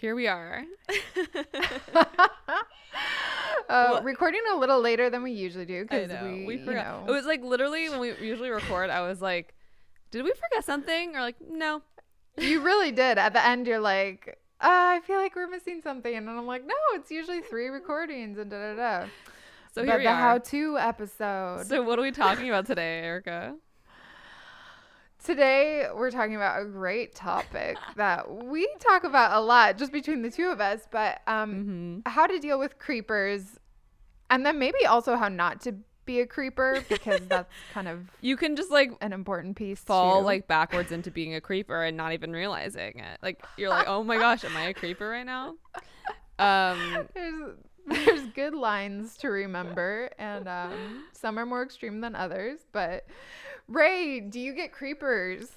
here we are. uh, recording a little later than we usually do because we, We, you forgot. know, It was like literally when we usually record, I was like, did we forget something? Or like, no. you really did. At the end, you're like, uh, I feel like we're missing something, and I'm like, no, it's usually three recordings and da da da. So but here we are. the are. how-to episode. so what are we talking about today, Erica? Today, we're talking about a great topic that we talk about a lot just between the two of us, but um, Mm-hmm. how to deal with creepers, and then maybe also how not to be a creeper because that's kind of You can just like an important piece. fall too. like backwards into being a creeper and not even realizing it. Like you're like, oh my gosh, am I a creeper right now? Um, there's there's good lines to remember, and um, some are more extreme than others. But Ray, do you get creepers?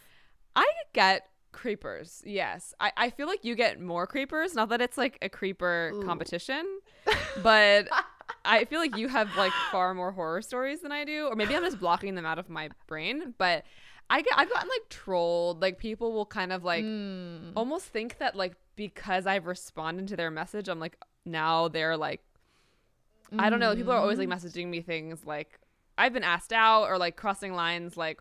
I get creepers. Yes, I, I feel like you get more creepers. Not that it's like a creeper Ooh. competition, but I feel like you have like far more horror stories than I do, or maybe I'm just blocking them out of my brain. But I get I've gotten like trolled. Like people will kind of like Mm. almost think that like because I've responded to their message, I'm like now they're like I don't know. People are always like Mm. messaging me things like I've been asked out or like crossing lines like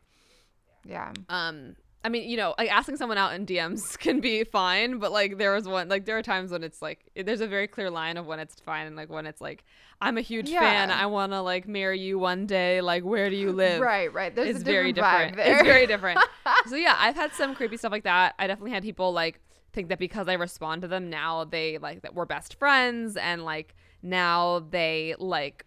Yeah. um I mean, you know, like asking someone out in DMs can be fine, but like there was one like there are times when it's like there's a very clear line of when it's fine and like when it's like I'm a huge fan, I want to like marry you one day, like where do you live? Right, right. There's it's a very different different. It's very different. so yeah, I've had some creepy stuff like that. I definitely had people like think that because I respond to them now they like that we're best friends and like now they like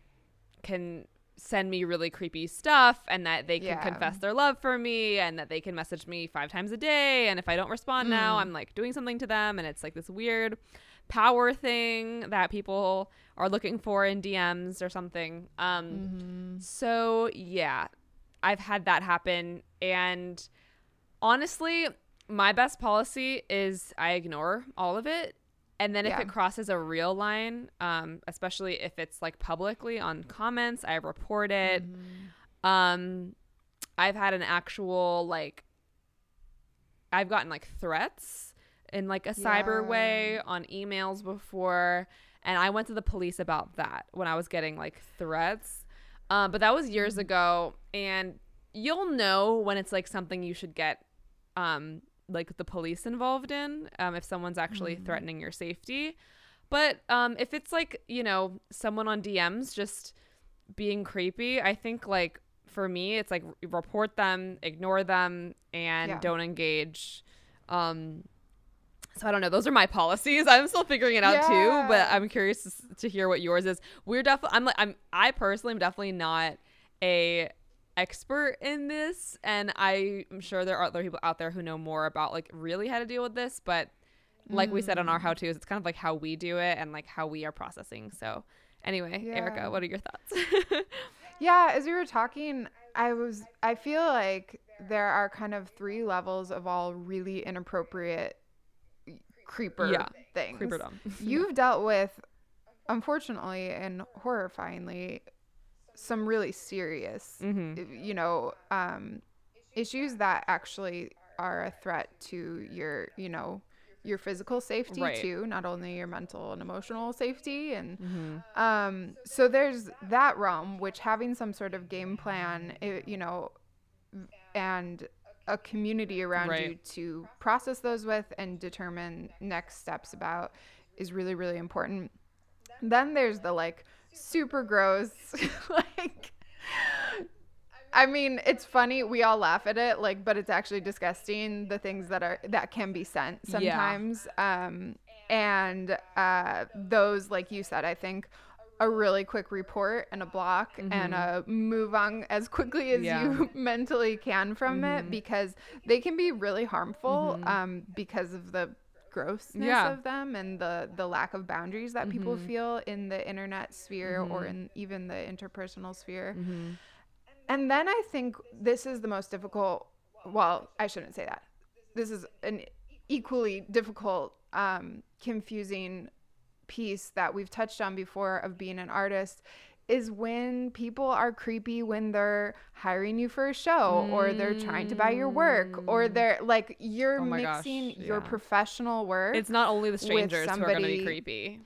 can send me really creepy stuff and that they can Yeah. confess their love for me and that they can message me five times a day and if I don't respond now Mm. I'm like doing something to them and it's like this weird power thing that people are looking for in DMs or something. Um Mhm. so yeah, I've had that happen, and honestly, my best policy is I ignore all of it, and then if Yeah. it crosses a real line, um, especially if it's like publicly on comments, I report it. Mhm. Um, I've had an actual like, I've gotten like threats in like a cyber way on emails before, and I went to the police about that when I was getting like threats. Um, but that was years ago, and you'll know when it's like something you should get, um, like the police involved in, um, if someone's actually Mhm. threatening your safety. But um, if it's like you know someone on DMs just being creepy, I think like for me it's like report them, ignore them, and Yeah. don't engage. Um, so I don't know. Those are my policies. I'm still figuring it out too, but I'm curious to, to hear what yours is. We're definitely. I'm like. I'm. I personally am definitely not a expert in this, and I'm sure there are other people out there who know more about like really how to deal with this. But like we said on Mm. our how tos, it's kind of like how we do it and like how we are processing. So anyway, Yeah. Erica, what are your thoughts? Yeah, as we were talking, I was I feel like there are kind of three levels of all really inappropriate creeper Yeah, things. Creeperdom. You've dealt with unfortunately and horrifyingly some really serious mm-hmm. you know um issues that actually are a threat to your you know your physical safety Right. too not only your mental and emotional safety and Mm-hmm. um, so there's that realm, which having some sort of game plan, i you know, and a community around you to process those with and determine next steps about is really, really important. Then there's the like super gross, like, I mean, it's funny. We all laugh at it, like, but it's actually disgusting. The things that are that can be sent Yeah. sometimes, um, and uh, those, like you said, I think a really quick report and a block and a move on as quickly as Mm-hmm. Yeah. you mentally can from Mhm. it because they can be really harmful Mhm. um, because of the grossness Yeah. of them and the the lack of boundaries that people Mhm. feel in the internet sphere or Mhm. in even the interpersonal sphere. Mm-hmm. And then I think this is the most difficult. Well, I shouldn't say that. This is an equally difficult, um, confusing piece that we've touched on before of being an artist is when people are creepy when they're hiring you for a show or they're trying to buy your work or they're like you're Mm. Oh my gosh, mixing your professional work It's not only the strangers who are going to be somebody- creepy.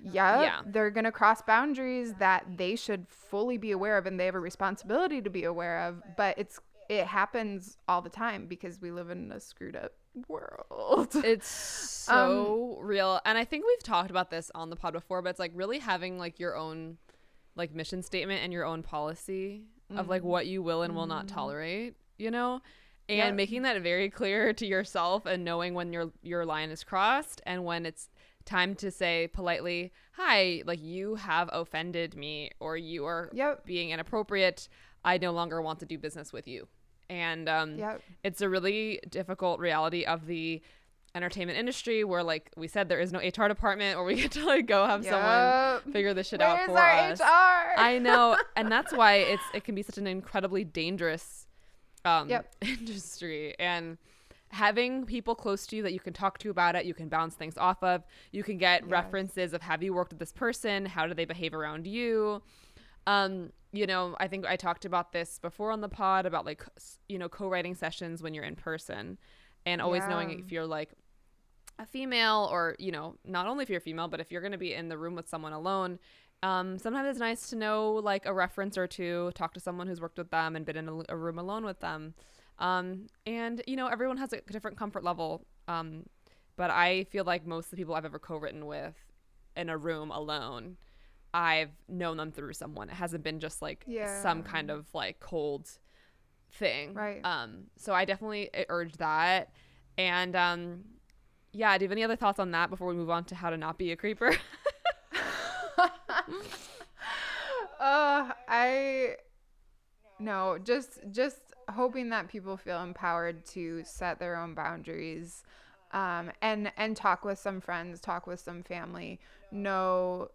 yeah, Yeah. they're going to cross boundaries that they should fully be aware of and they have a responsibility to be aware of, but it's it happens all the time because we live in a screwed up world. It's Um, so real. And I think we've talked about this on the pod before, but it's like really having like your own like mission statement and your own policy of like what you will and will not tolerate, you know? And making that very clear to yourself and knowing when your your line is crossed and when it's time to say politely, "Hi, like you have offended me or you are Yep. being inappropriate. I no longer want to do business with you." And um Yep. it's a really difficult reality of the entertainment industry where like we said there is no HR department or we get to like go have someone figure this shit out for our us. HR? I know, and that's why it's it can be such an incredibly dangerous um Yep. industry and having people close to you that you can talk to about it, you can bounce things off of, you can get Yes. references of have you worked with this person, how do they behave around you? Um, you know, I think I talked about this before on the pod about like you know, co-writing sessions when you're in person and always knowing if you're like a female or you know not only if you're female but if you're going to be in the room with someone alone um, sometimes it's nice to know like a reference or two talk to someone who's worked with them and been in a, a room alone with them. Um, and you know everyone has a different comfort level um, but i feel like most of the people i've ever co-written with in a room alone i've known them through someone. It hasn't been just like some kind of like cold thing. Right. um so i definitely urge that. And um yeah, do you have any other thoughts on that before we move on to how to not be a creeper? uh, I no, just just hoping that people feel empowered to set their own boundaries, um, and and talk with some friends, talk with some family, know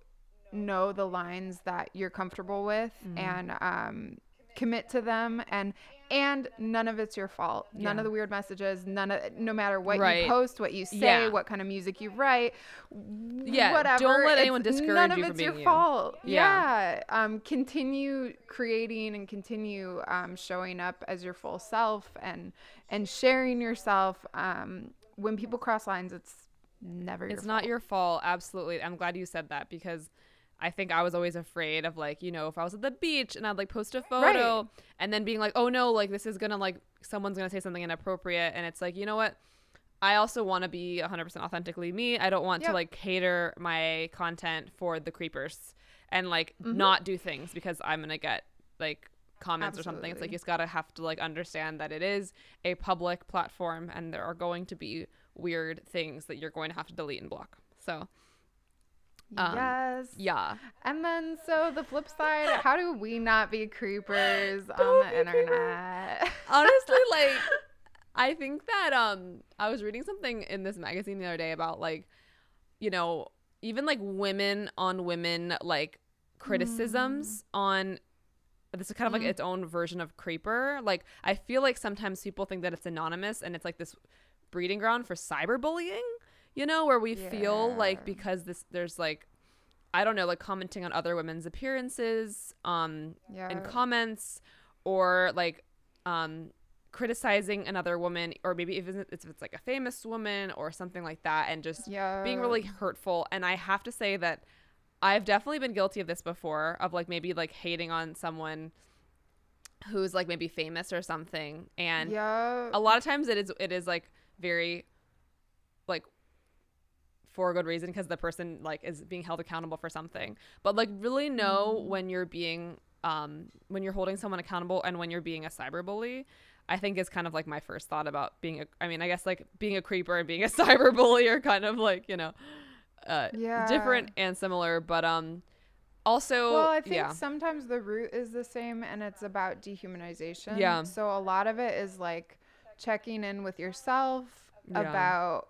know the lines that you're comfortable with, Mm-hmm. and um, commit to them, and and none of it's your fault. None Yeah. of the weird messages, none of no matter what Right. you post, what you say, Yeah. what kind of music you write, Yeah, whatever. don't let anyone discourage you. none of you it's from your you. fault. Yeah. Yeah. Um, continue creating and continue um, showing up as your full self and and sharing yourself. Um, when people cross lines, it's never your it's not fault. your fault. Absolutely. I'm glad you said that because I think I was always afraid of like, you know, if I was at the beach and I'd like post a photo Right. and then being like, oh no, like this is gonna like someone's gonna say something inappropriate. And it's like, you know what? I also want to be 100% authentically me. I don't want to like cater my content for the creepers and like Mm-hmm. not do things because I'm gonna get like comments or something. It's like you just gotta have to like understand that it is a public platform and there are going to be weird things that you're going to have to delete and block. So um, yes. yeah, And then, so the flip side, how do we not be creepers on Don't the creepers. internet? honestly, like I think that um I was reading something in this magazine the other day about like you know even like women on women like criticisms on this is kind of like Mm. its own version of creeper. Like I feel like sometimes people think that it's anonymous and it's like this breeding ground for cyberbullying, you know, where we feel like because this there's like I don't know, like commenting on other women's appearances, um, yeah. in comments or like um criticizing another woman or maybe if it's, if it's like a famous woman or something like that and just yeah. being really hurtful and i have to say that i've definitely been guilty of this before of like maybe like hating on someone who's like maybe famous or something and yeah. a lot of times it is it is like very like for a good reason because the person like is being held accountable for something but like really know when you're being um when you're holding someone accountable and when you're being a cyber bully. i think is kind of like my first thought about being a i mean i guess like being a creeper and being a cyber bully are kind of like you know uh Yeah. different and similar but um also Well, I think yeah sometimes the root is the same and it's about dehumanization. Yeah. So a lot of it is like checking in with yourself Yeah. about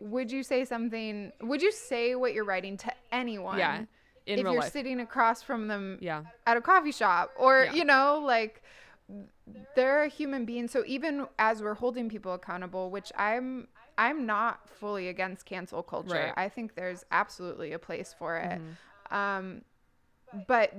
would you say something would you say what you're writing to anyone? yeah if you're life sitting across from them yeah at a coffee shop or Yeah. you know like they're a human being so even as we're holding people accountable which i'm i'm not fully against cancel culture Right. i think there's absolutely a place for it Mhm. um but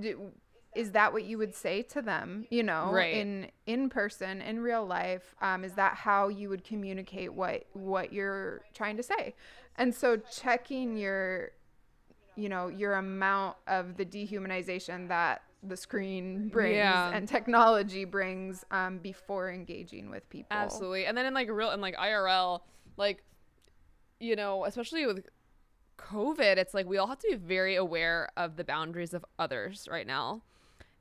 is that what you would say to them you know Right. in in person in real life um, is that how you would communicate what what you're trying to say and so checking your you know your amount of the dehumanization that the screen brings Yeah. and technology brings um, before engaging with people Absolutely. And then in like real and like IRL, like you know, especially with COVID, it's like we all have to be very aware of the boundaries of others right now.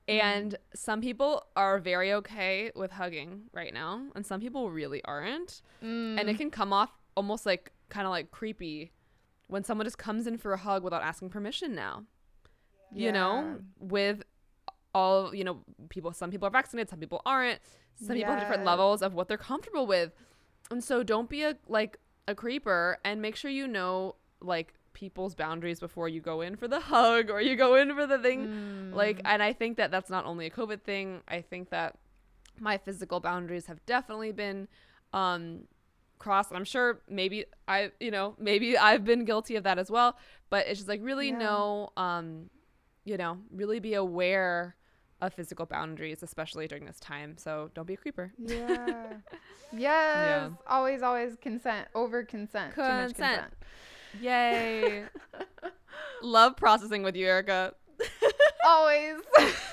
And some people are very okay with hugging right now, and some people really aren't. And it mm. can come off almost like kind of like creepy when someone just comes in for a hug without asking permission now. You know, with all, you know, people some people are vaccinated, some people aren't. Some people have different levels of what they're comfortable with. And so don't be a like a creeper and make sure you know like people's boundaries before you go in for the hug or you go in for the thing like and i think that that's not only a covid thing i think that my physical boundaries have definitely been um crossed i'm sure maybe i you know maybe i've been guilty of that as well but it's just like really Yeah. know um you know really be aware of physical boundaries especially during this time so don't be a creeper Yeah. yes. Always, always consent. Over consent. Too much Consent. consent. Yay love processing with you erica Always.